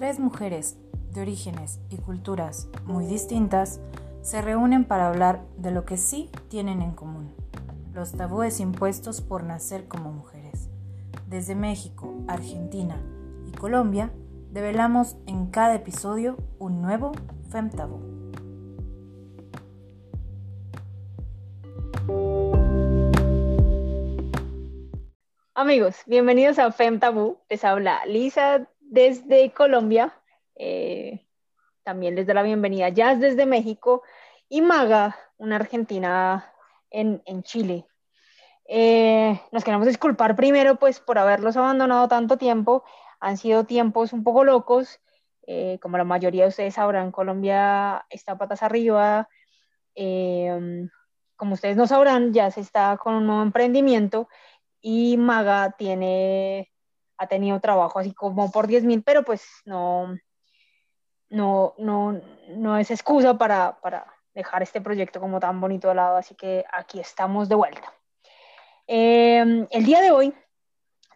Tres mujeres de orígenes y culturas muy distintas se reúnen para hablar de lo que sí tienen en común, los tabúes impuestos por nacer como mujeres. Desde México, Argentina y Colombia, develamos en cada episodio un nuevo Fem Tabú. Amigos, bienvenidos a Fem Tabú. Les habla Lisa desde Colombia. Eh, también les doy la bienvenida Jazz desde México y Maga, una argentina en, Chile. Eh, nos queremos disculpar primero pues por haberlos abandonado tanto tiempo. Han sido tiempos un poco locos. Eh, como la mayoría de ustedes sabrán, Colombia está patas arriba. como ustedes no sabrán, ya se está con un nuevo emprendimiento y Maga tiene, ha tenido trabajo así como por 10 mil, pero pues no, no, no, no es excusa para, para, dejar este proyecto como tan bonito de lado, así que aquí estamos de vuelta. Em, el día de hoy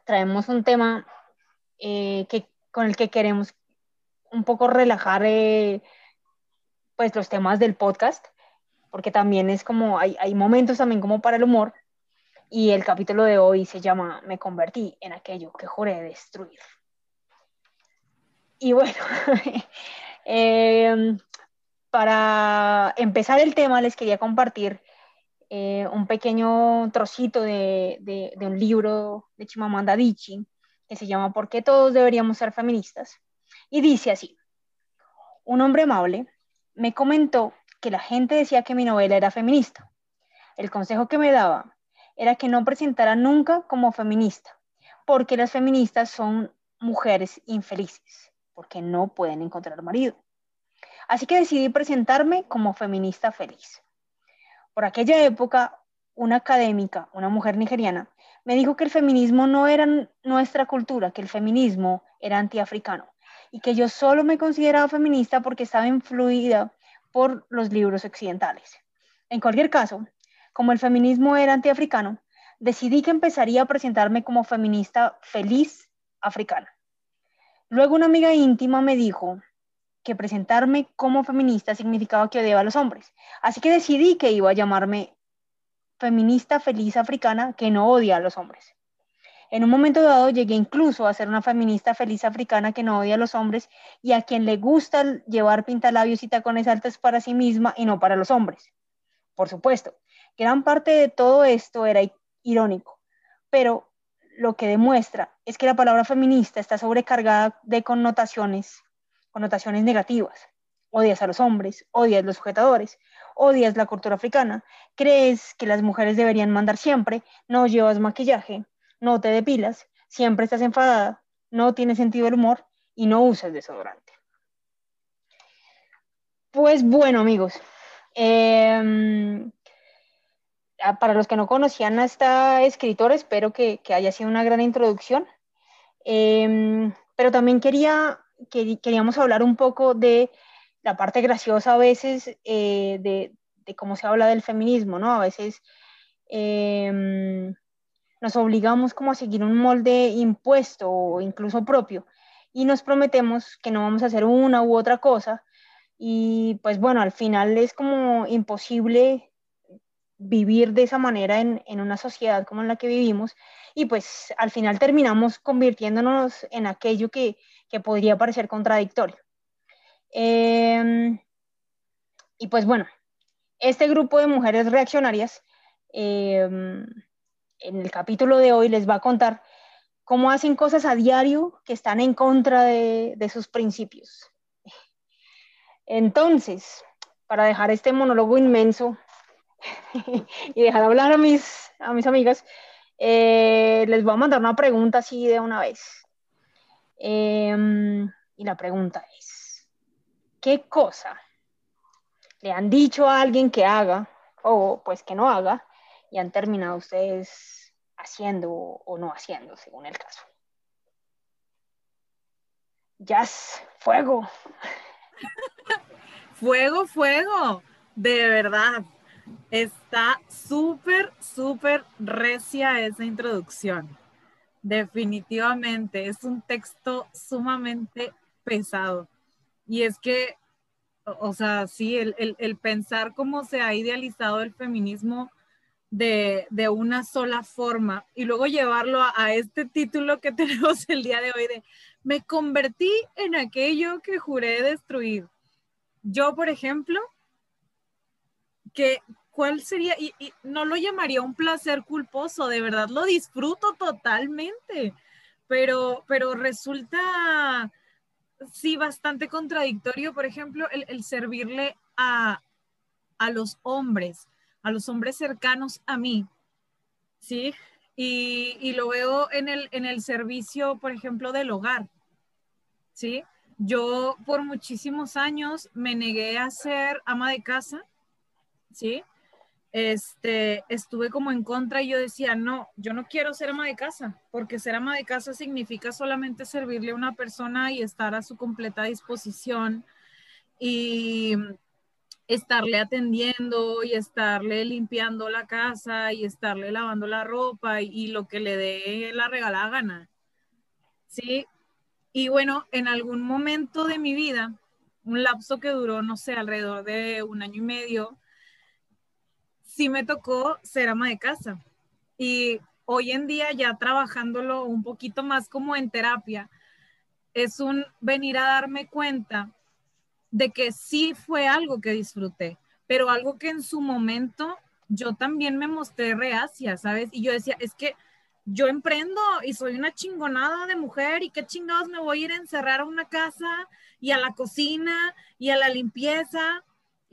traemos un tema eh, que, con el que queremos un poco relajar eh, pues los temas del podcast, porque también es como, hay, hay momentos también como para el humor, y el capítulo de hoy se llama Me convertí en aquello que juré destruir. Y bueno, em, para empezar el tema les quería compartir eh, un pequeño trocito de, un libro de Chimamanda Adichie que se llama ¿Por qué todos deberíamos ser feministas? Y dice así, un hombre amable me comentó que la gente decía que mi novela era feminista. El consejo que me daba era que no presentara nunca como feminista, porque las feministas son mujeres infelices, porque no pueden encontrar marido. Así que decidí presentarme como feminista feliz. Por aquella época, una académica, una mujer nigeriana, me dijo que el feminismo no era nuestra cultura, que el feminismo era antiafricano y que yo solo me consideraba feminista porque estaba influida por los libros occidentales. En cualquier caso, como el feminismo era antiafricano, decidí que empezaría a presentarme como feminista feliz africana. Luego una amiga íntima me dijo que presentarme como feminista significaba que odiaba a los hombres. Así que decidí que iba a llamarme feminista feliz africana que no odia a los hombres. En un momento dado llegué incluso a ser una feminista feliz africana que no odia a los hombres y a quien le gusta llevar pintalabios y tacones altos para sí misma y no para los hombres. Por supuesto, Gran parte de todo esto era irónico, pero lo que demuestra es que la palabra feminista está sobrecargada de connotaciones, connotaciones negativas. Odias a los hombres, odias los sujetadores, odias la cultura africana, crees que las mujeres deberían mandar siempre, no llevas maquillaje, no te depilas, siempre estás enfadada, no tienes sentido del humor y no usas desodorante. Pues bueno, amigos, Ah, para los que no conocían a esta escritora, espero que, haya sido una gran introducción. Em, pero también quería, queríamos hablar un poco de la parte graciosa a veces eh, de, cómo se habla del feminismo, ¿no? A veces em, nos obligamos como a seguir un molde impuesto o incluso propio y nos prometemos que no vamos a hacer una u otra cosa y pues bueno, al final es como imposible vivir de esa manera en, una sociedad como en la que vivimos y pues al final terminamos convirtiéndonos en aquello que, podría parecer contradictorio. Em, y pues bueno, este grupo de mujeres reaccionarias em, en el capítulo de hoy les va a contar cómo hacen cosas a diario que están en contra de, de sus principios. Entonces, para dejar este monólogo inmenso y dejar hablar a mis, a mis amigas, eh, les voy a mandar una pregunta así de una vez. Em, y la pregunta es, ¿qué cosa le han dicho a alguien que haga o pues que no haga y han terminado ustedes haciendo o no haciendo, según el caso? Jazz, fuego. fuego, fuego, de verdad. Está súper, súper recia esa introducción. Definitivamente, es un texto sumamente pesado. Y es que, o, sea, sí, el, el, pensar cómo se ha idealizado el feminismo de, de una sola forma y luego llevarlo a, a, este título que tenemos el día de hoy de me convertí en aquello que juré destruir. Yo, por ejemplo, que cuál sería, y, no lo llamaría un placer culposo, de verdad lo disfruto totalmente, pero, pero resulta, sí, bastante contradictorio, por ejemplo, el, servirle a, a los hombres, a los hombres cercanos a mí, ¿sí? Y, y, lo veo en el, en el servicio, por ejemplo, del hogar, ¿sí? Yo por muchísimos años me negué a ser ama de casa, ¿sí? este, estuve como en contra y yo decía, no, yo no quiero ser ama de casa, porque ser ama de casa significa solamente servirle a una persona y estar a su completa disposición y estarle atendiendo y estarle limpiando la casa y estarle lavando la ropa y, lo que le dé la regalada gana. Sí, y bueno, en algún momento de mi vida, un lapso que duró, no sé, alrededor de un año y medio, sí me tocó ser ama de casa. Y hoy en día ya trabajándolo un poquito más como en terapia, es un venir a darme cuenta de que sí fue algo que disfruté, pero algo que en su momento yo también me mostré reacia, ¿sabes? Y yo decía, es que yo emprendo y soy una chingonada de mujer y qué chingados me voy a ir a encerrar a una casa y a la cocina y a la limpieza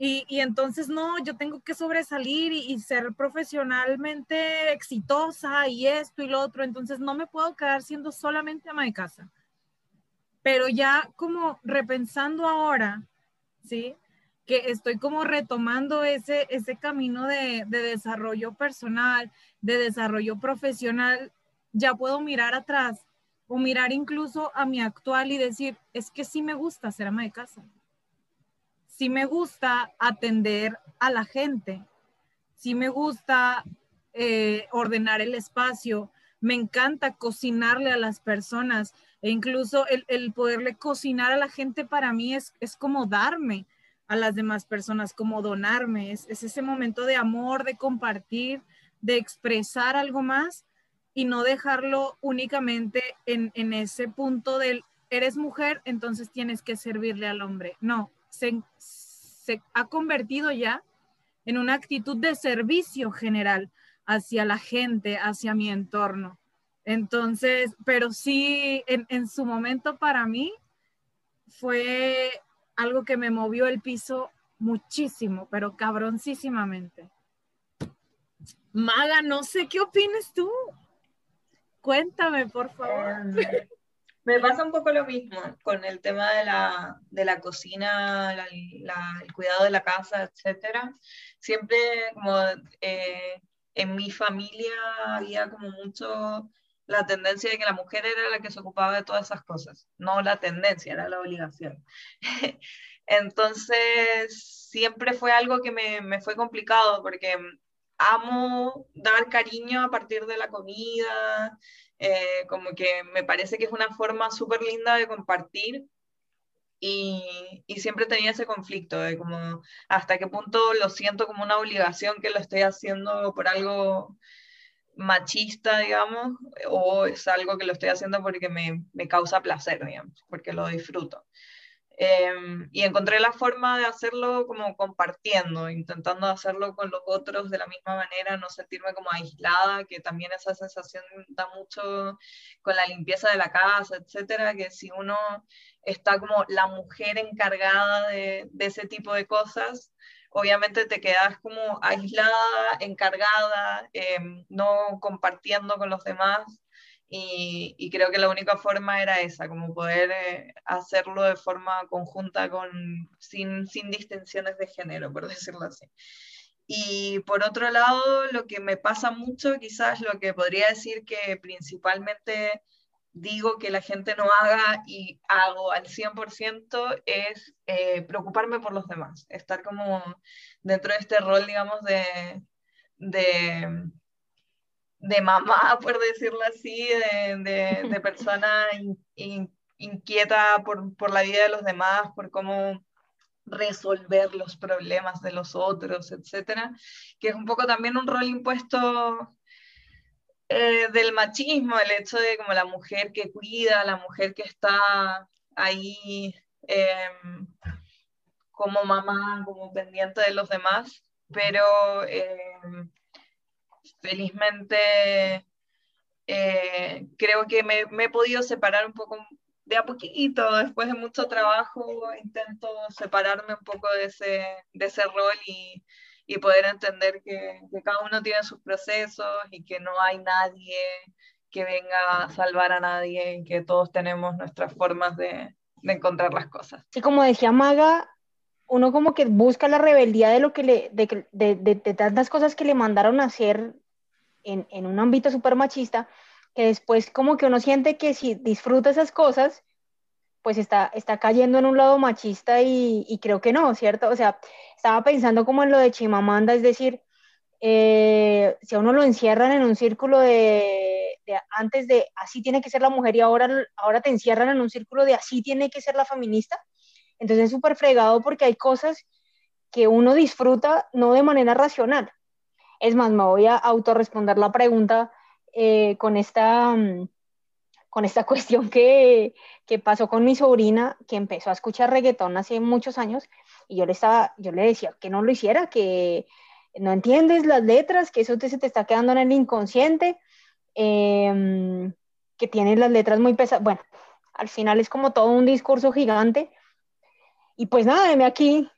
y, y, entonces, no, yo tengo que sobresalir y, ser profesionalmente exitosa y esto y lo otro. Entonces, no me puedo quedar siendo solamente ama de casa. Pero ya como repensando ahora, ¿sí? Que estoy como retomando ese, ese camino de, de desarrollo personal, de desarrollo profesional, ya puedo mirar atrás o mirar incluso a mi actual y decir, es que sí me gusta ser ama de casa sí me gusta atender a la gente, sí me gusta eh, ordenar el espacio, me encanta cocinarle a las personas e incluso el, poderle cocinar a la gente para mí es, es, como darme a las demás personas, como donarme, es, ese momento de amor, de compartir, de expresar algo más y no dejarlo únicamente en, en ese punto del eres mujer, entonces tienes que servirle al hombre. No, se, ha convertido ya en una actitud de servicio general hacia la gente, hacia mi entorno. Entonces, pero sí, en, en, su momento para mí fue algo que me movió el piso muchísimo, pero cabroncísimamente. Maga, no sé qué opinas tú. Cuéntame, por favor. Me pasa un poco lo mismo con el tema de la, de la cocina, el cuidado de la casa, etc. Siempre como eh, en mi familia había como mucho la tendencia de que la mujer era la que se ocupaba de todas esas cosas, no la tendencia, era la obligación. Entonces, siempre fue algo que me, me fue complicado porque amo dar cariño a partir de la comida, eh, como que me parece que es una forma súper linda de compartir y, y, siempre tenía ese conflicto de como hasta qué punto lo siento como una obligación que lo estoy haciendo por algo machista, digamos, o es algo que lo estoy haciendo porque me, me causa placer, digamos, porque lo disfruto. Em, y encontré la forma de hacerlo como compartiendo, intentando hacerlo con los otros de la misma manera, no sentirme como aislada, que también esa sensación da mucho con la limpieza de la casa, etcétera, que si uno está como la mujer encargada de, ese tipo de cosas, obviamente te quedas como aislada, encargada, em, no compartiendo con los demás y, creo que la única forma era esa, como poder eh, hacerlo de forma conjunta con, sin, sin distinciones de género, por decirlo así. Y por otro lado, lo que me pasa mucho, quizás lo que podría decir que principalmente digo que la gente no haga y hago al 100% es eh, preocuparme por los demás, estar como dentro de este rol, digamos, de, de de mamá, por decirlo así, de, de, persona inquieta por, por la vida de los demás, por cómo resolver los problemas de los otros, etcétera, que es un poco también un rol impuesto eh, del machismo, el hecho de como la mujer que cuida, la mujer que está ahí em, como mamá, como pendiente de los demás, pero em, felizmente eh, creo que me, he podido separar un poco de a poquito, después de mucho trabajo, intento separarme un poco de ese, de ese rol y, y poder entender que, cada uno tiene sus procesos y que no hay nadie que venga a salvar a nadie y que todos tenemos nuestras formas de, de encontrar las cosas. Sí, como decía Maga, uno como que busca la rebeldía de lo que le, de, de, de, de tantas cosas que le mandaron a hacer en, en un ámbito súper machista, que después como que uno siente que si disfruta esas cosas, pues está, está cayendo en un lado machista y, y, creo que no, ¿cierto? O sea, estaba pensando como en lo de Chimamanda, es decir, eh, si a uno lo encierran en un círculo de, de, antes de así tiene que ser la mujer y ahora, ahora te encierran en un círculo de así tiene que ser la feminista, entonces es súper fregado porque hay cosas que uno disfruta no de manera racional. Es más, me voy a autorresponder la pregunta eh, con, esta, mm, con esta cuestión que, que, pasó con mi sobrina, que empezó a escuchar reggaetón hace muchos años, y yo le, estaba, yo le decía que no lo hiciera, que no entiendes las letras, que eso te, se te está quedando en el inconsciente, eh, que tienes las letras muy pesadas. Bueno, al final es como todo un discurso gigante. Y pues nada, deme aquí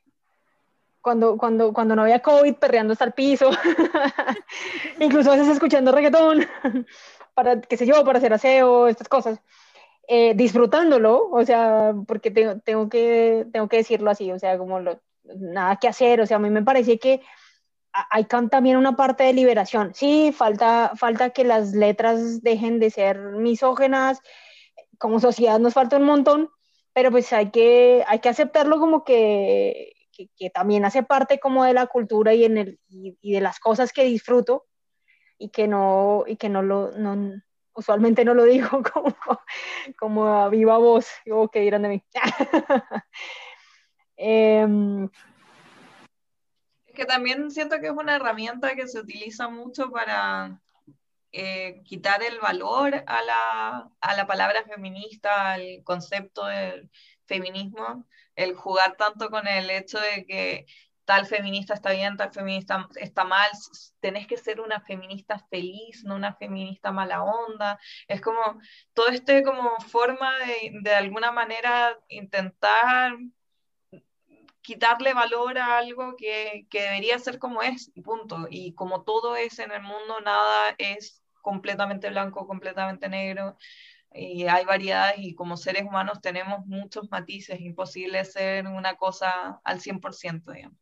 cuando, cuando, cuando no había COVID, perreando hasta el piso, incluso a veces escuchando reggaetón, para, qué sé yo, para hacer aseo, estas cosas, eh, disfrutándolo, o sea, porque tengo, tengo, que, tengo que decirlo así, o sea, como lo, nada que hacer, o sea, a mí me parece que hay también una parte de liberación, sí, falta, falta que las letras dejen de ser misógenas, como sociedad nos falta un montón, pero pues hay que, hay que aceptarlo como que que, que, también hace parte como de la cultura y, en el, y, y, de las cosas que disfruto y que no, y que no lo, no, usualmente no lo digo como, como a viva voz, o que dirán de mí. eh, es que también siento que es una herramienta que se utiliza mucho para eh, quitar el valor a la, a la palabra feminista, al concepto del feminismo, el jugar tanto con el hecho de que tal feminista está bien, tal feminista está mal, tenés que ser una feminista feliz, no una feminista mala onda. Es como todo este como forma de, de alguna manera intentar quitarle valor a algo que, que, debería ser como es, punto. Y como todo es en el mundo, nada es completamente blanco, completamente negro y hay variedades y como seres humanos tenemos muchos matices, imposible ser una cosa al 100%, digamos.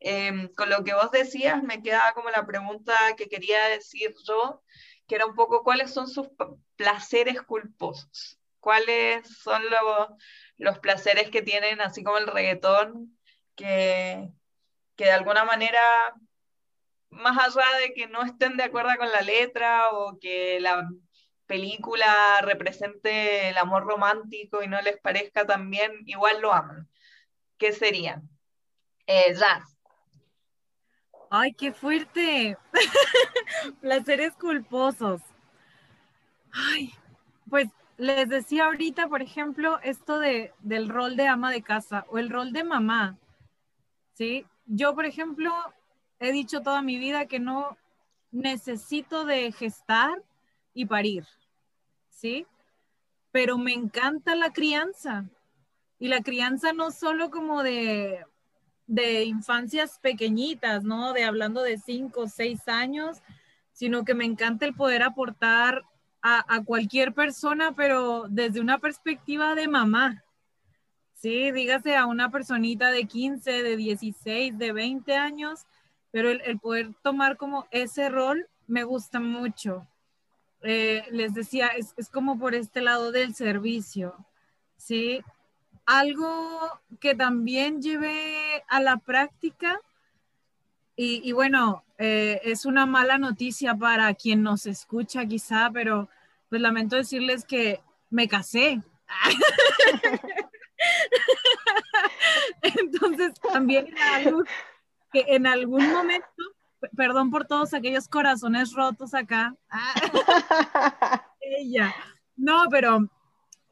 Eh, con lo que vos decías, me queda como la pregunta que quería decir yo, que era un poco cuáles son sus placeres culposos, cuáles son los, los placeres que tienen, así como el reggaetón, que, que de alguna manera más allá de que no estén de acuerdo con la letra o que la película represente el amor romántico y no les parezca también, igual lo aman. ¿Qué serían? Eh. Ay, qué fuerte. Placeres culposos. Ay, pues les decía ahorita, por ejemplo, esto de, del rol de ama de casa o el rol de mamá. ¿Sí? Yo, por ejemplo, he dicho toda mi vida que no necesito de gestar y parir, ¿sí? Pero me encanta la crianza. Y la crianza no solo como de, de infancias pequeñitas, ¿no? De hablando de cinco o seis años, sino que me encanta el poder aportar a, a, cualquier persona, pero desde una perspectiva de mamá. Sí, dígase a una personita de 15, de 16, de 20 años, pero el, el poder tomar como ese rol me gusta mucho. Eh, les decía, es, es, como por este lado del servicio, ¿sí? Algo que también lleve a la práctica, y, bueno, eh, es una mala noticia para quien nos escucha quizá, pero pues lamento decirles que me casé, Entonces, también algo que en algún momento, perdón por todos aquellos corazones rotos acá, ella, no, pero,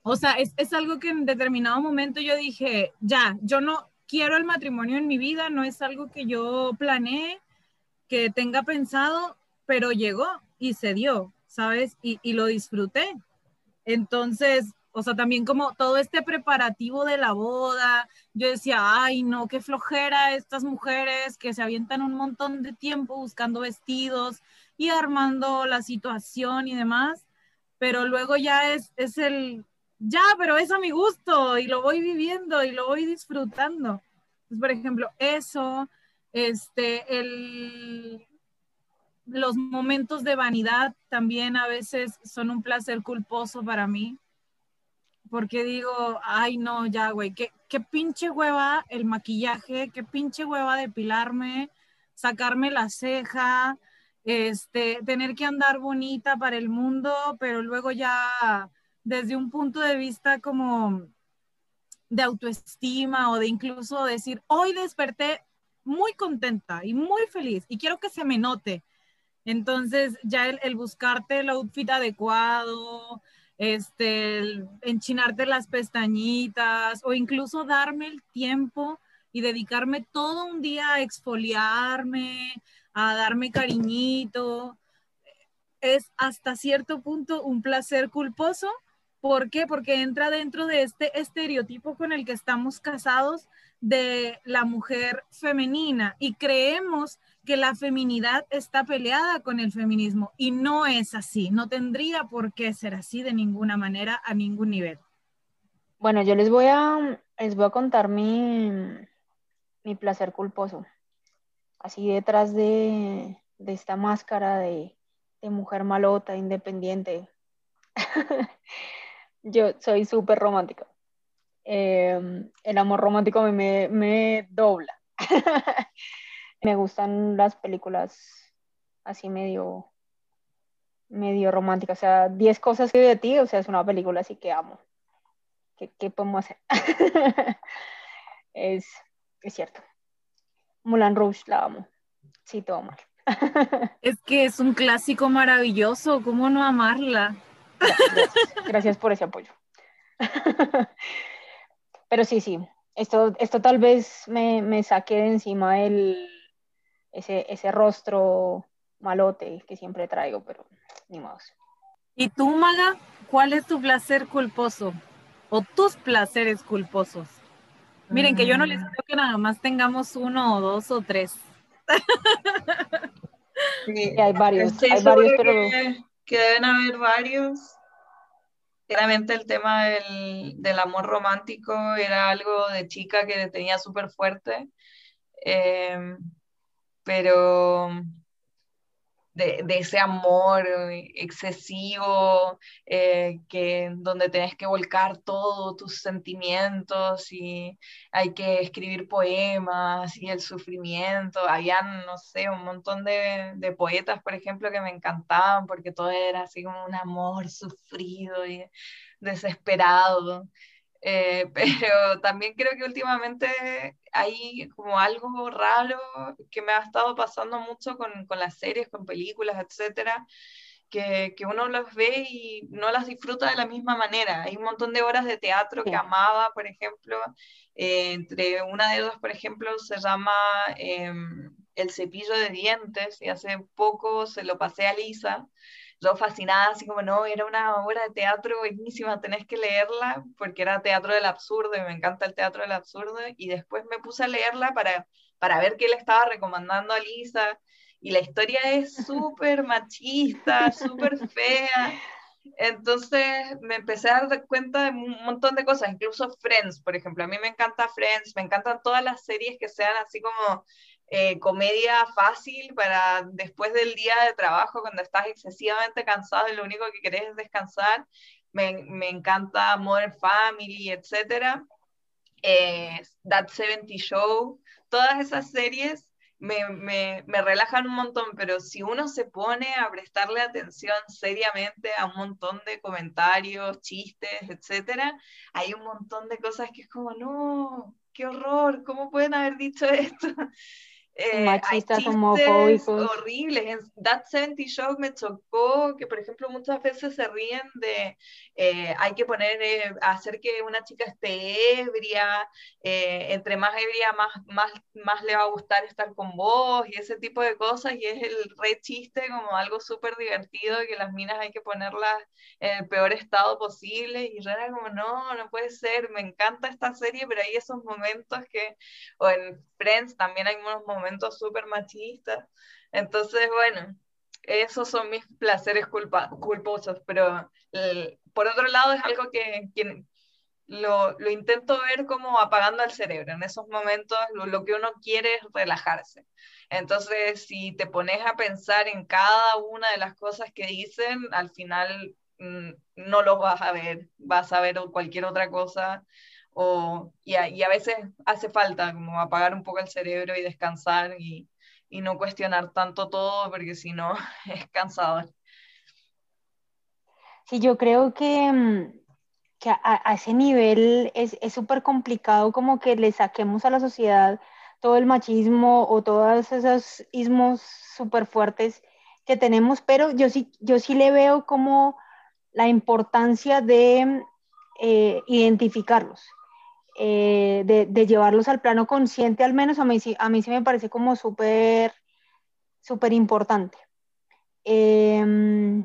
o sea, es, es algo que en determinado momento yo dije, ya, yo no quiero el matrimonio en mi vida, no es algo que yo planeé, que tenga pensado, pero llegó y se dio, ¿sabes? Y, y lo disfruté. Entonces, o sea, también como todo este preparativo de la boda, yo decía, ay, no, qué flojera estas mujeres que se avientan un montón de tiempo buscando vestidos y armando la situación y demás, pero luego ya es, es el, ya, pero es a mi gusto y lo voy viviendo y lo voy disfrutando. Por ejemplo, eso, este, el, los momentos de vanidad también a veces son un placer culposo para mí porque digo, ay no, ya, güey, ¿qué, qué pinche hueva el maquillaje, qué pinche hueva depilarme, sacarme la ceja, este, tener que andar bonita para el mundo, pero luego ya desde un punto de vista como de autoestima o de incluso decir, hoy desperté muy contenta y muy feliz y quiero que se me note. Entonces ya el, el buscarte el outfit adecuado, este, enchinarte las pestañitas o incluso darme el tiempo y dedicarme todo un día a exfoliarme, a darme cariñito. Es hasta cierto punto un placer culposo. ¿Por qué? Porque entra dentro de este estereotipo con el que estamos casados de la mujer femenina y creemos que la feminidad está peleada con el feminismo y no es así, no tendría por qué ser así de ninguna manera a ningún nivel. Bueno, yo les voy a, les voy a contar mi, mi placer culposo. Así detrás de, de esta máscara de, de mujer malota, independiente. yo soy súper romántica. Eh, el amor romántico me, me dobla. Me gustan las películas así medio, medio románticas. O sea, 10 cosas que de ti, o sea, es una película así que amo. ¿Qué, qué podemos hacer? es, es cierto. Mulan Rouge la amo. Sí, todo mal. es que es un clásico maravilloso. ¿Cómo no amarla? Gracias, gracias por ese apoyo. Pero sí, sí. Esto, esto tal vez me, me saque de encima el, ese, ese rostro malote que siempre traigo, pero ni modo. ¿Y tú, Maga, cuál es tu placer culposo? ¿O tus placeres culposos? Miren, que yo no les creo mm. que nada más tengamos uno o dos o tres. Sí, hay varios, hay varios, pero... Que, deben haber varios. Claramente el tema del, del, amor romántico era algo de chica que tenía súper fuerte. Eh, pero de, ese amor excesivo, eh, que, donde tenés que volcar todos tus sentimientos y hay que escribir poemas y el sufrimiento. Habían, no sé, un montón de, de poetas, por ejemplo, que me encantaban porque todo era así como un amor sufrido y desesperado. Eh, pero también creo que últimamente hay como algo raro que me ha estado pasando mucho con, con las series, con películas, etcétera, que, que, uno los ve y no las disfruta de la misma manera. Hay un montón de horas de teatro que amaba, por ejemplo, eh, entre una de dos, por ejemplo, se llama em, El cepillo de dientes, y hace poco se lo pasé a Lisa yo fascinada, así como, no, era una obra de teatro buenísima, tenés que leerla, porque era teatro del absurdo y me encanta el teatro del absurdo, y después me puse a leerla para, para ver qué le estaba recomendando a Lisa, y la historia es súper machista, súper fea. Entonces me empecé a dar cuenta de un montón de cosas, incluso Friends, por ejemplo. A mí me encanta Friends, me encantan todas las series que sean así como eh, comedia fácil para después del día de trabajo, cuando estás excesivamente cansado y lo único que querés es descansar. Me, me encanta Modern Family, etc. Eh, That 70 Show, todas esas series me, me, me, relajan un montón, pero si uno se pone a prestarle atención seriamente a un montón de comentarios, chistes, etcétera, hay un montón de cosas que es como, no, qué horror, ¿cómo pueden haber dicho esto? Eh, machistas, homofóbicos. Horribles. En That 70 Show me chocó que, por ejemplo, muchas veces se ríen de eh, hay que poner, eh, hacer que una chica esté ebria, entre más ebria, más, más, más le va a gustar estar con vos y ese tipo de cosas. Y es el re chiste como algo súper divertido que las minas hay que ponerlas en el peor estado posible. Y era como, no, no puede ser, me encanta esta serie, pero hay esos momentos que, o en Friends también hay unos momentos momentos súper machistas. Entonces, bueno, esos son mis placeres culpa culposos, pero por otro lado es algo que, lo, lo, intento ver como apagando el cerebro. En esos momentos lo, lo, que uno quiere es relajarse. Entonces, si te pones a pensar en cada una de las cosas que dicen, al final mm, no los vas a ver, vas a ver cualquier otra cosa o, y, a, y, a, veces hace falta como apagar un poco el cerebro y descansar y, y no cuestionar tanto todo porque si no es cansador. Sí, yo creo que, mm, que a, a, ese nivel es súper complicado como que le saquemos a la sociedad todo el machismo o todos esos ismos súper fuertes que tenemos, pero yo sí, yo sí le veo como la importancia de eh, identificarlos. Eh, de, llevarlos al plano consciente, al menos a mí, a mí sí me parece como súper, súper importante. Em,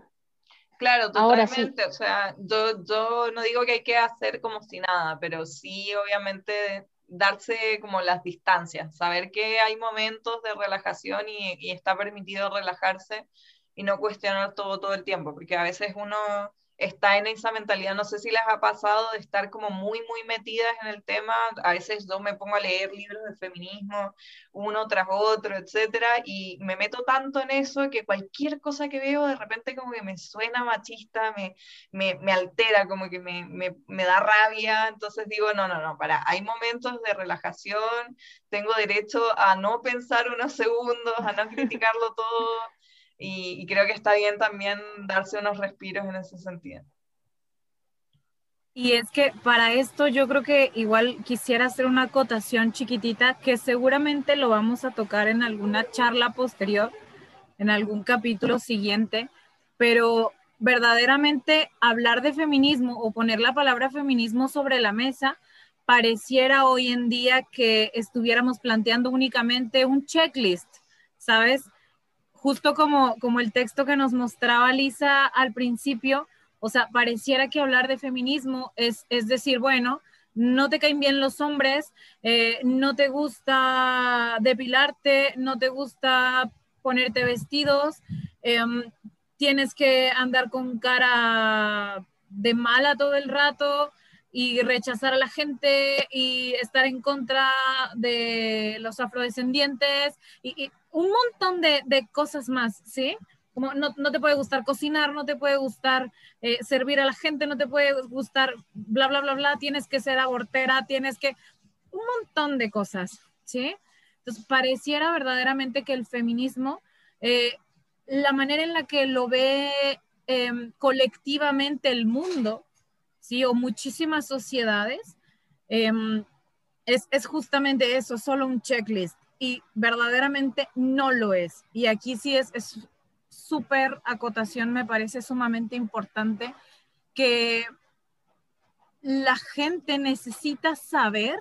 claro, totalmente. O sea, yo, yo no digo que hay que hacer como si nada, pero sí, obviamente, darse como las distancias, saber que hay momentos de relajación y, y está permitido relajarse y no cuestionar todo todo el tiempo, porque a veces uno está en esa mentalidad, no sé si les ha pasado de estar como muy, muy metidas en el tema, a veces yo me pongo a leer libros de feminismo, uno tras otro, etcétera, y me meto tanto en eso que cualquier cosa que veo de repente como que me suena machista, me, me, me altera, como que me, me, me da rabia, entonces digo, no, no, no, para, hay momentos de relajación, tengo derecho a no pensar unos segundos, a no criticarlo todo, y, creo que está bien también darse unos respiros en ese sentido. Y es que para esto yo creo que igual quisiera hacer una acotación chiquitita que seguramente lo vamos a tocar en alguna charla posterior, en algún capítulo siguiente, pero verdaderamente hablar de feminismo o poner la palabra feminismo sobre la mesa pareciera hoy en día que estuviéramos planteando únicamente un checklist, ¿sabes? Justo como, como el texto que nos mostraba Lisa al principio, o sea, pareciera que hablar de feminismo es, es decir, bueno, no te caen bien los hombres, eh, no te gusta depilarte, no te gusta ponerte vestidos, em, tienes que andar con cara de mala todo el rato y rechazar a la gente y estar en contra de los afrodescendientes y, un montón de, cosas más, ¿sí? Como no, te puede gustar cocinar, no te puede gustar eh, servir a la gente, no te puede gustar bla, bla, bla, bla, tienes que ser abortera, tienes que... Un montón de cosas, ¿sí? Entonces, pareciera verdaderamente que el feminismo, eh, la manera en la que lo ve em, colectivamente el mundo, ¿sí? O muchísimas sociedades, em, es, es justamente eso, solo un checklist y verdaderamente no lo es. Y aquí sí es súper acotación, me parece sumamente importante que la gente necesita saber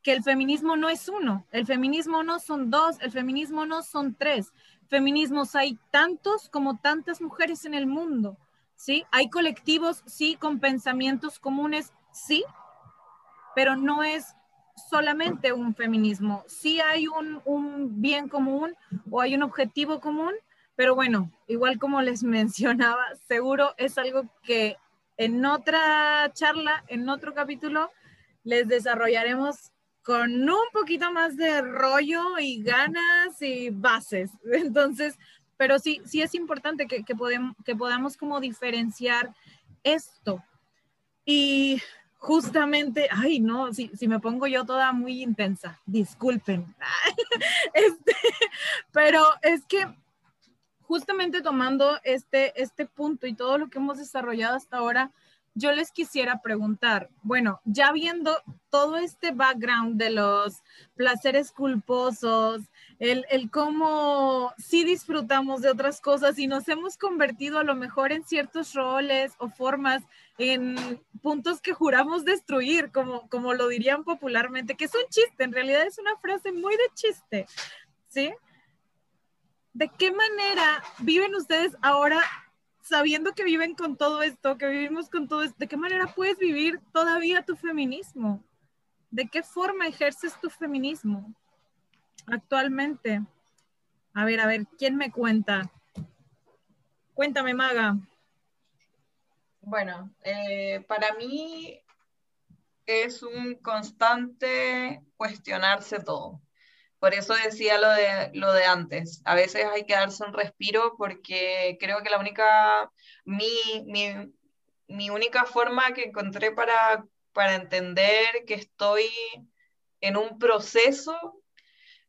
que el feminismo no es uno, el feminismo no son dos, el feminismo no son tres. Feminismos hay tantos como tantas mujeres en el mundo, ¿sí? Hay colectivos, sí, con pensamientos comunes, sí, pero no es solamente un feminismo. Sí hay un, un, bien común o hay un objetivo común, pero bueno, igual como les mencionaba, seguro es algo que en otra charla, en otro capítulo, les desarrollaremos con un poquito más de rollo y ganas y bases. Entonces, pero sí, sí es importante que, que, podemos, que podamos como diferenciar esto. Y justamente, ay, no, si, si, me pongo yo toda muy intensa, disculpen. Este, pero es que justamente tomando este, este punto y todo lo que hemos desarrollado hasta ahora, yo les quisiera preguntar, bueno, ya viendo todo este background de los placeres culposos, el, el, cómo sí disfrutamos de otras cosas y nos hemos convertido a lo mejor en ciertos roles o formas, en puntos que juramos destruir, como, como lo dirían popularmente, que es un chiste, en realidad es una frase muy de chiste, ¿sí? ¿De qué manera viven ustedes ahora sabiendo que viven con todo esto, que vivimos con todo esto, ¿de qué manera puedes vivir todavía tu feminismo? ¿De qué forma ejerces tu feminismo actualmente? A ver, a ver, ¿quién me cuenta? Cuéntame, Maga. Bueno, eh, para mí es un constante cuestionarse todo. Por eso decía lo de, lo de antes. A veces hay que darse un respiro porque creo que la única, mi, mi, mi única forma que encontré para, para entender que estoy en un proceso,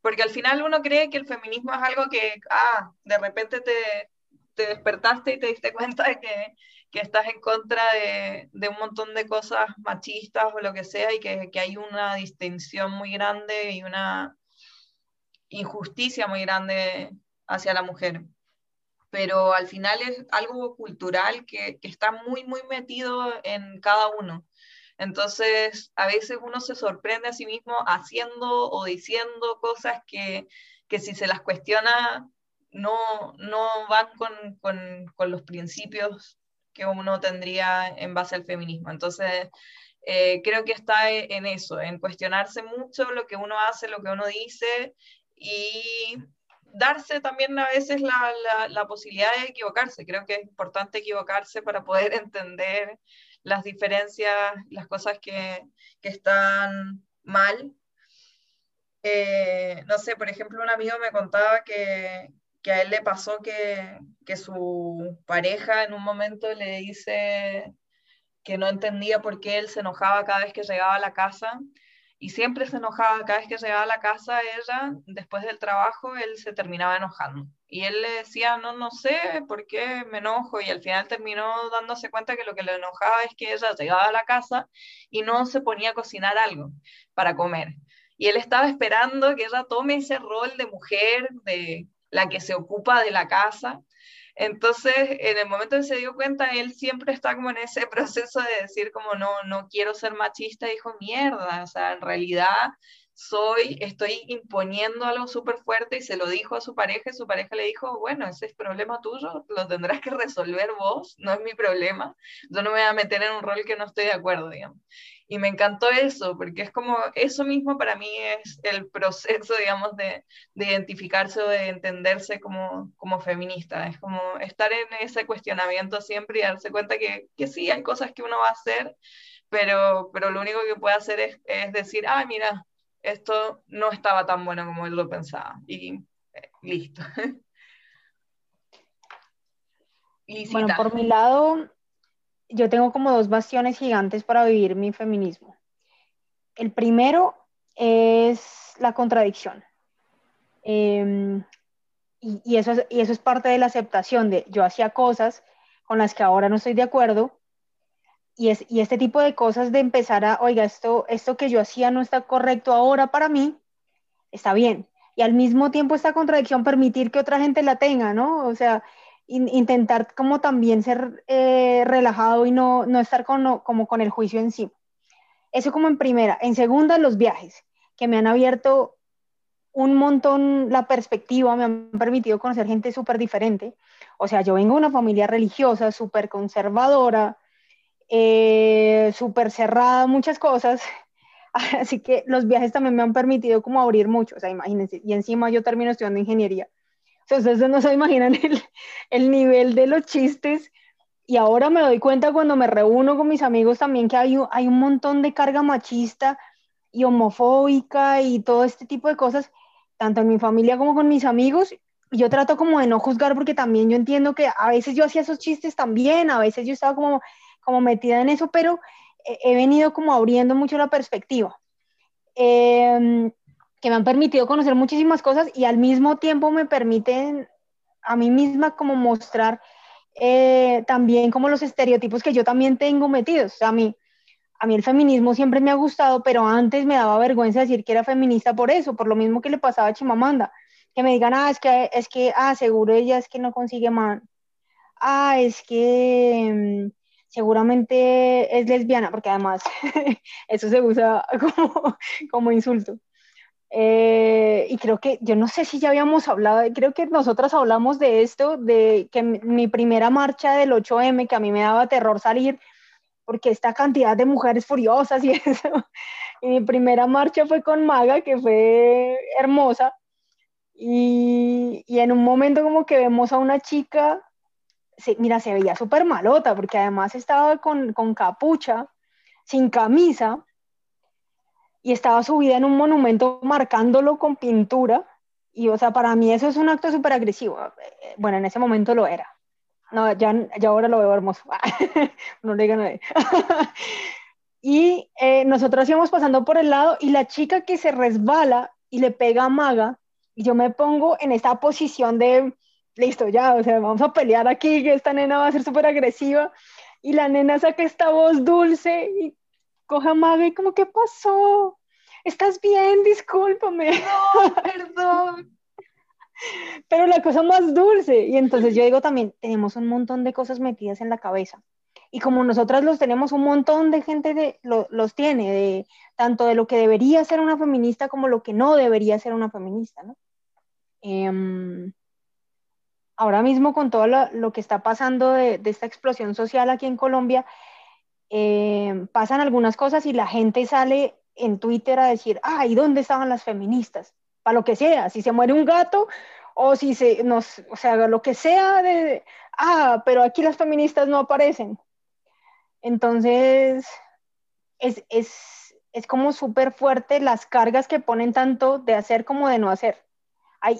porque al final uno cree que el feminismo es algo que, ah, de repente te, te despertaste y te diste cuenta de que, que estás en contra de, de, un montón de cosas machistas o lo que sea y que, que hay una distinción muy grande y una injusticia muy grande hacia la mujer. Pero al final es algo cultural que, que está muy, muy metido en cada uno. Entonces, a veces uno se sorprende a sí mismo haciendo o diciendo cosas que, que si se las cuestiona no, no van con, con, con, los principios que uno tendría en base al feminismo. Entonces, eh, creo que está en eso, en cuestionarse mucho lo que uno hace, lo que uno dice y darse también a veces la, la, posibilidad de equivocarse. Creo que es importante equivocarse para poder entender las diferencias, las cosas que, están mal. Eh, no sé, por ejemplo, un amigo me contaba que, que a él le pasó que, que su pareja en un momento le dice que no entendía por qué él se enojaba cada vez que llegaba a la casa y siempre se enojaba, cada vez que llegaba a la casa ella, después del trabajo, él se terminaba enojando. Y él le decía, no, no sé por qué me enojo, y al final terminó dándose cuenta que lo que le enojaba es que ella llegaba a la casa y no se ponía a cocinar algo para comer. Y él estaba esperando que ella tome ese rol de mujer, de la que se ocupa de la casa, entonces, en el momento en que se dio cuenta, él siempre está como en ese proceso de decir como no, no quiero ser machista, dijo, mierda, o sea, en realidad soy, estoy imponiendo algo súper fuerte y se lo dijo a su pareja y su pareja le dijo, bueno, ese es problema tuyo, lo tendrás que resolver vos, no es mi problema, yo no me voy a meter en un rol que no estoy de acuerdo, digamos. Y me encantó eso, porque es como, eso mismo para mí es el proceso, digamos, de, de identificarse o de entenderse como, como feminista. Es como estar en ese cuestionamiento siempre y darse cuenta que, que sí, hay cosas que uno va a hacer, pero, pero lo único que puede hacer es, es decir, ah, mira, esto no estaba tan bueno como él lo pensaba. Y eh, listo. Bueno, por mi lado, yo tengo como dos bastiones gigantes para vivir mi feminismo. El primero es la contradicción. Em, y, eso es, parte de la aceptación de yo hacía cosas con las que ahora no estoy de acuerdo. Y, es, y este tipo de cosas de empezar a, oiga, esto, esto que yo hacía no está correcto ahora para mí, está bien. Y al mismo tiempo esta contradicción permitir que otra gente la tenga, ¿no? O sea, intentar como también ser eh, relajado y no, no estar con, como con el juicio encima. Eso como en primera. En segunda, los viajes, que me han abierto un montón la perspectiva, me han permitido conocer gente súper diferente. O sea, yo vengo de una familia religiosa, súper conservadora, eh, súper cerrada, muchas cosas. Así que los viajes también me han permitido como abrir mucho. O sea, imagínense. Y encima yo termino estudiando ingeniería. Entonces no se imaginan el, el, nivel de los chistes. Y ahora me doy cuenta cuando me reúno con mis amigos también que hay, hay un montón de carga machista y homofóbica y todo este tipo de cosas, tanto en mi familia como con mis amigos. Y yo trato como de no juzgar porque también yo entiendo que a veces yo hacía esos chistes también, a veces yo estaba como, como metida en eso, pero he venido como abriendo mucho la perspectiva, em, que me han permitido conocer muchísimas cosas y al mismo tiempo me permiten a mí misma como mostrar eh, también como los estereotipos que yo también tengo metidos. a mí, a mí el feminismo siempre me ha gustado, pero antes me daba vergüenza decir que era feminista por eso, por lo mismo que le pasaba a Chimamanda, que me digan, ah, es que, es que, ah, seguro ella es que no consigue man. Ah, es que mm, seguramente es lesbiana, porque además eso se usa como, como insulto. Eh, y creo que, yo no sé si ya habíamos hablado, creo que nosotras hablamos de esto, de que mi, primera marcha del 8M, que a mí me daba terror salir, porque esta cantidad de mujeres furiosas y eso. Y mi primera marcha fue con Maga, que fue hermosa. Y, y en un momento como que vemos a una chica, mira, se veía súper malota, porque además estaba con, con capucha, sin camisa, y estaba subida en un monumento marcándolo con pintura. Y, o sea, para mí eso es un acto súper agresivo. Bueno, en ese momento lo era. No, ya, ya ahora lo veo hermoso. no le digan a nadie. y eh, nosotros íbamos pasando por el lado y la chica que se resbala y le pega a Maga, y yo me pongo en esta posición de, listo, ya, o sea, vamos a pelear aquí, que esta nena va a ser súper agresiva. Y la nena saca esta voz dulce coge a Maga y como, ¿qué pasó? ¿Estás bien? Discúlpame. No, perdón. Pero la cosa más dulce. Y entonces yo digo también, tenemos un montón de cosas metidas en la cabeza. Y como nosotras los tenemos, un montón de gente de, los tiene, de, tanto de lo que debería ser una feminista como lo que no debería ser una feminista, ¿no? Em, ahora mismo con todo lo, que está pasando de, de, esta explosión social aquí en Colombia, eh, pasan algunas cosas y la gente sale en Twitter a decir, ay, ¿dónde estaban las feministas? Para lo que sea, si se muere un gato o si se, nos, o sea, lo que sea de, ah, pero aquí las feministas no aparecen. Entonces, es, es, es como súper fuerte las cargas que ponen tanto de hacer como de no hacer.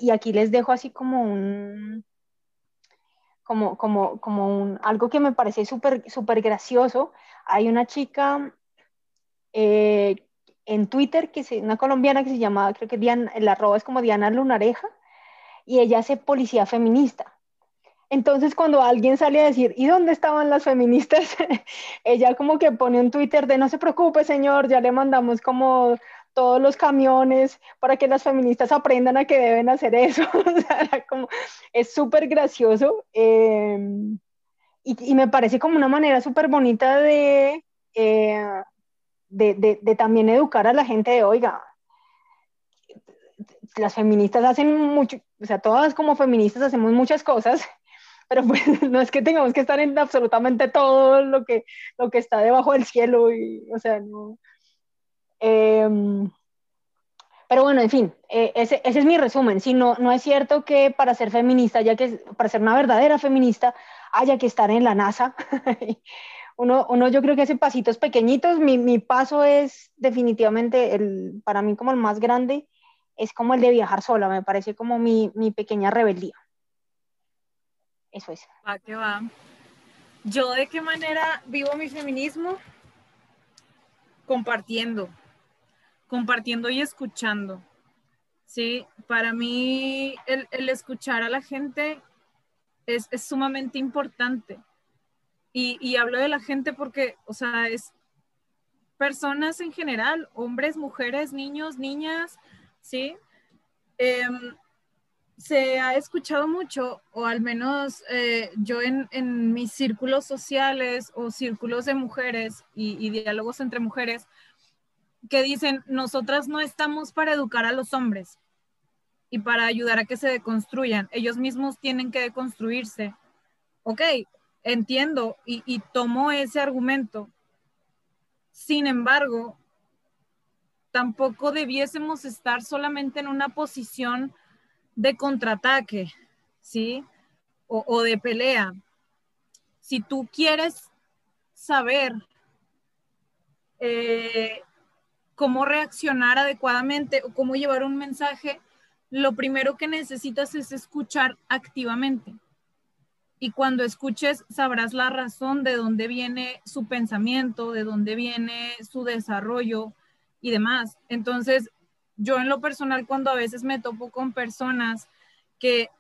Y aquí les dejo así como un, como, como, como un, algo que me parece súper súper gracioso. Hay una chica eh, en Twitter, que es una colombiana que se llama, creo que Diana, el arroba es como Diana Lunareja, y ella hace policía feminista. Entonces, cuando alguien sale a decir, ¿y dónde estaban las feministas? ella como que pone un Twitter de, no se preocupe, señor, ya le mandamos como todos los camiones para que las feministas aprendan a que deben hacer eso. como, es súper gracioso em, y, me parece como una manera súper bonita de, eh, de, de, también educar a la gente de, oiga, las feministas hacen mucho, o sea, todas como feministas hacemos muchas cosas, pero pues no es que tengamos que estar en absolutamente todo lo que, lo que está debajo del cielo, y, o sea, no, Em, pero bueno, en fin, eh, ese, ese, es mi resumen. Si no, no es cierto que para ser feminista, ya que para ser una verdadera feminista, haya que estar en la NASA. uno, uno, yo creo que hace pasitos pequeñitos. Mi, mi paso es definitivamente, el, para mí como el más grande, es como el de viajar sola. Me parece como mi, mi pequeña rebeldía. Eso es. ¿Yo de qué manera vivo mi feminismo? Compartiendo compartiendo y escuchando. Sí, para mí el, escuchar a la gente es, sumamente importante. Y, hablo de la gente porque, o sea, es personas en general, hombres, mujeres, niños, niñas, ¿sí? Em, se ha escuchado mucho, o al menos eh, yo en, mis círculos sociales o círculos de mujeres y diálogos entre mujeres, que dicen, nosotras no estamos para educar a los hombres y para ayudar a que se deconstruyan, ellos mismos tienen que deconstruirse. Ok, entiendo y, y tomo ese argumento. Sin embargo, tampoco debiésemos estar solamente en una posición de contraataque, ¿sí? O, de pelea. Si tú quieres saber eh, cómo reaccionar adecuadamente o cómo llevar un mensaje, lo primero que necesitas es escuchar activamente. y cuando escuches sabrás la razón de dónde viene su pensamiento, de dónde viene su desarrollo y demás. Entonces, yo en lo personal, cuando a veces me topo con personas que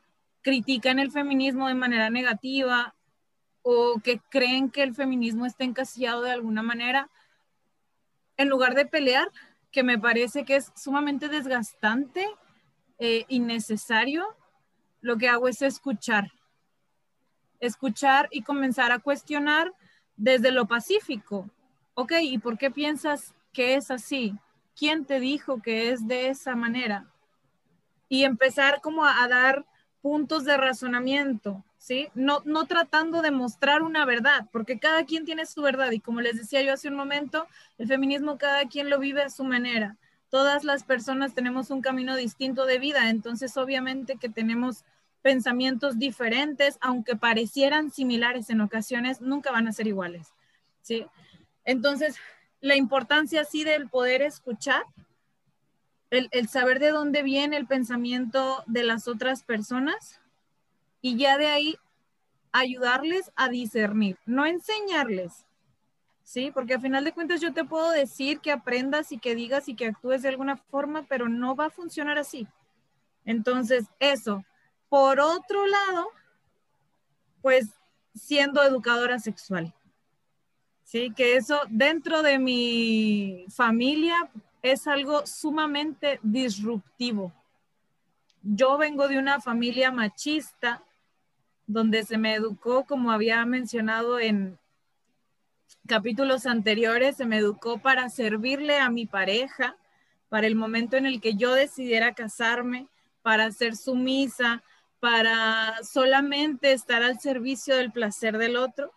critican el feminismo de manera negativa o que creen que el feminismo está encasillado de alguna manera, en lugar de pelear, que me parece que es sumamente desgastante, e innecesario, lo que hago es escuchar escuchar y comenzar a cuestionar desde lo pacífico. Ok, ¿y por qué piensas que es así? ¿Quién te dijo que es de esa manera? Y empezar como a, dar puntos de razonamiento, ¿sí? No, tratando de mostrar una verdad, porque cada quien tiene su verdad y como les decía yo hace un momento, el feminismo cada quien lo vive a su manera. Todas las personas tenemos un camino distinto de vida, entonces obviamente que tenemos pensamientos diferentes, aunque parecieran similares en ocasiones, nunca van a ser iguales. ¿sí? Entonces, la importancia así del poder escuchar, el saber de dónde viene el pensamiento de las otras personas y ya de ahí ayudarles a discernir, no enseñarles, ¿sí? Porque al final de cuentas yo te puedo decir que aprendas y que digas y que actúes de alguna forma, pero no va a funcionar así. Entonces, eso, por otro lado, pues siendo educadora sexual. Sí, que eso dentro de mi familia es algo sumamente disruptivo. Yo vengo de una familia machista donde se me educó, como había mencionado en capítulos anteriores, se me educó para servirle a mi pareja, para el momento en el que yo decidiera casarme, para ser sumisa, para solamente estar al servicio del placer del otro.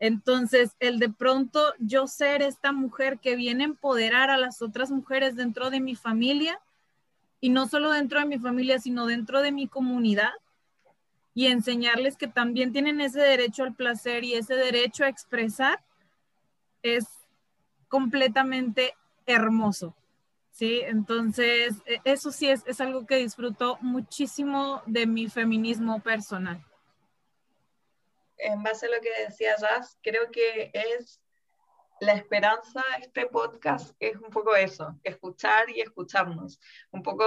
Entonces, el de pronto yo ser esta mujer que viene a empoderar a las otras mujeres dentro de mi familia, y no solo dentro de mi familia, sino dentro de mi comunidad, y enseñarles que también tienen ese derecho al placer y ese derecho a expresar, es completamente hermoso. ¿sí? Entonces, e, eso sí es, es algo que disfruto muchísimo de mi feminismo personal. En base a lo que decía Jazz, creo que es la esperanza de este podcast es un poco eso, escuchar y escucharnos, un poco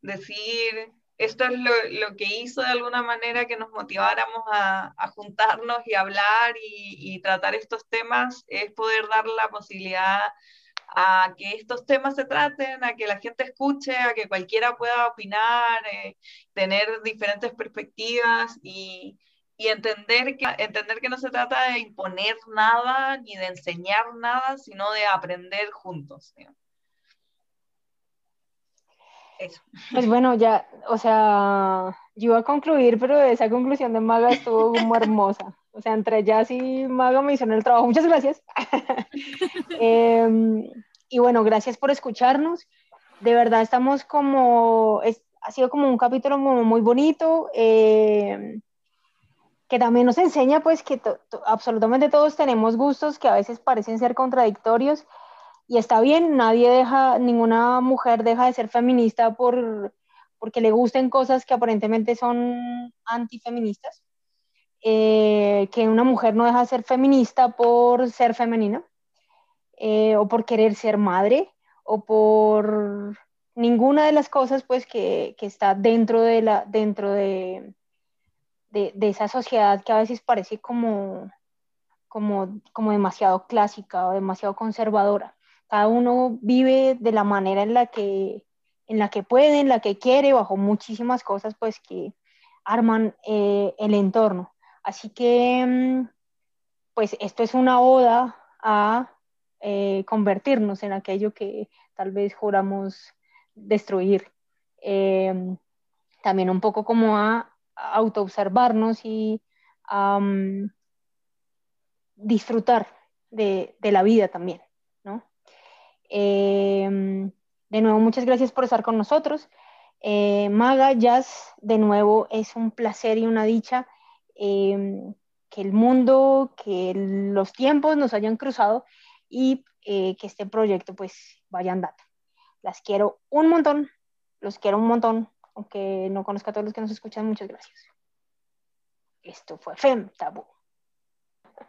decir, esto es lo, lo que hizo de alguna manera que nos motiváramos a, a juntarnos y hablar y, y, tratar estos temas, es poder dar la posibilidad a que estos temas se traten, a que la gente escuche, a que cualquiera pueda opinar, eh, tener diferentes perspectivas y, y, entender, que, entender que no se trata de imponer nada ni de enseñar nada, sino de aprender juntos. Eso. Pues bueno, ya, o sea, yo iba a concluir, pero esa conclusión de Maga estuvo muy hermosa. O sea, entre Jazz y Maga me hicieron el trabajo. Muchas gracias. eh, y bueno, gracias por escucharnos. De verdad, estamos como, es, ha sido como un capítulo muy, bonito, eh, que también nos enseña pues que absolutamente todos tenemos gustos que a veces parecen ser contradictorios y está bien, nadie deja, ninguna mujer deja de ser feminista por, porque le gusten cosas que aparentemente son antifeministas. Eh, que una mujer no deja de ser feminista por ser femenina, eh, o por querer ser madre, o por ninguna de las cosas pues que, que está dentro de la dentro de, de, de, esa sociedad que a veces parece como, como, como demasiado clásica o demasiado conservadora. Cada uno vive de la manera en la que en la que puede, en la que quiere, bajo muchísimas cosas pues que arman eh, el entorno. Así que, mm, pues esto es una oda a eh, convertirnos en aquello que tal vez juramos destruir. Em, también un poco como a, autoobservarnos y disfrutar de, la vida también, ¿no? Em, de nuevo, muchas gracias por estar con nosotros. Eh, Maga Jazz, de nuevo, es un placer y una dicha Em, que el mundo, que los tiempos nos hayan cruzado y eh, que este proyecto pues vaya andando. Las quiero un montón, los quiero un montón, aunque no conozca a todos los que nos escuchan, muchas gracias. Esto fue FEM Tabú.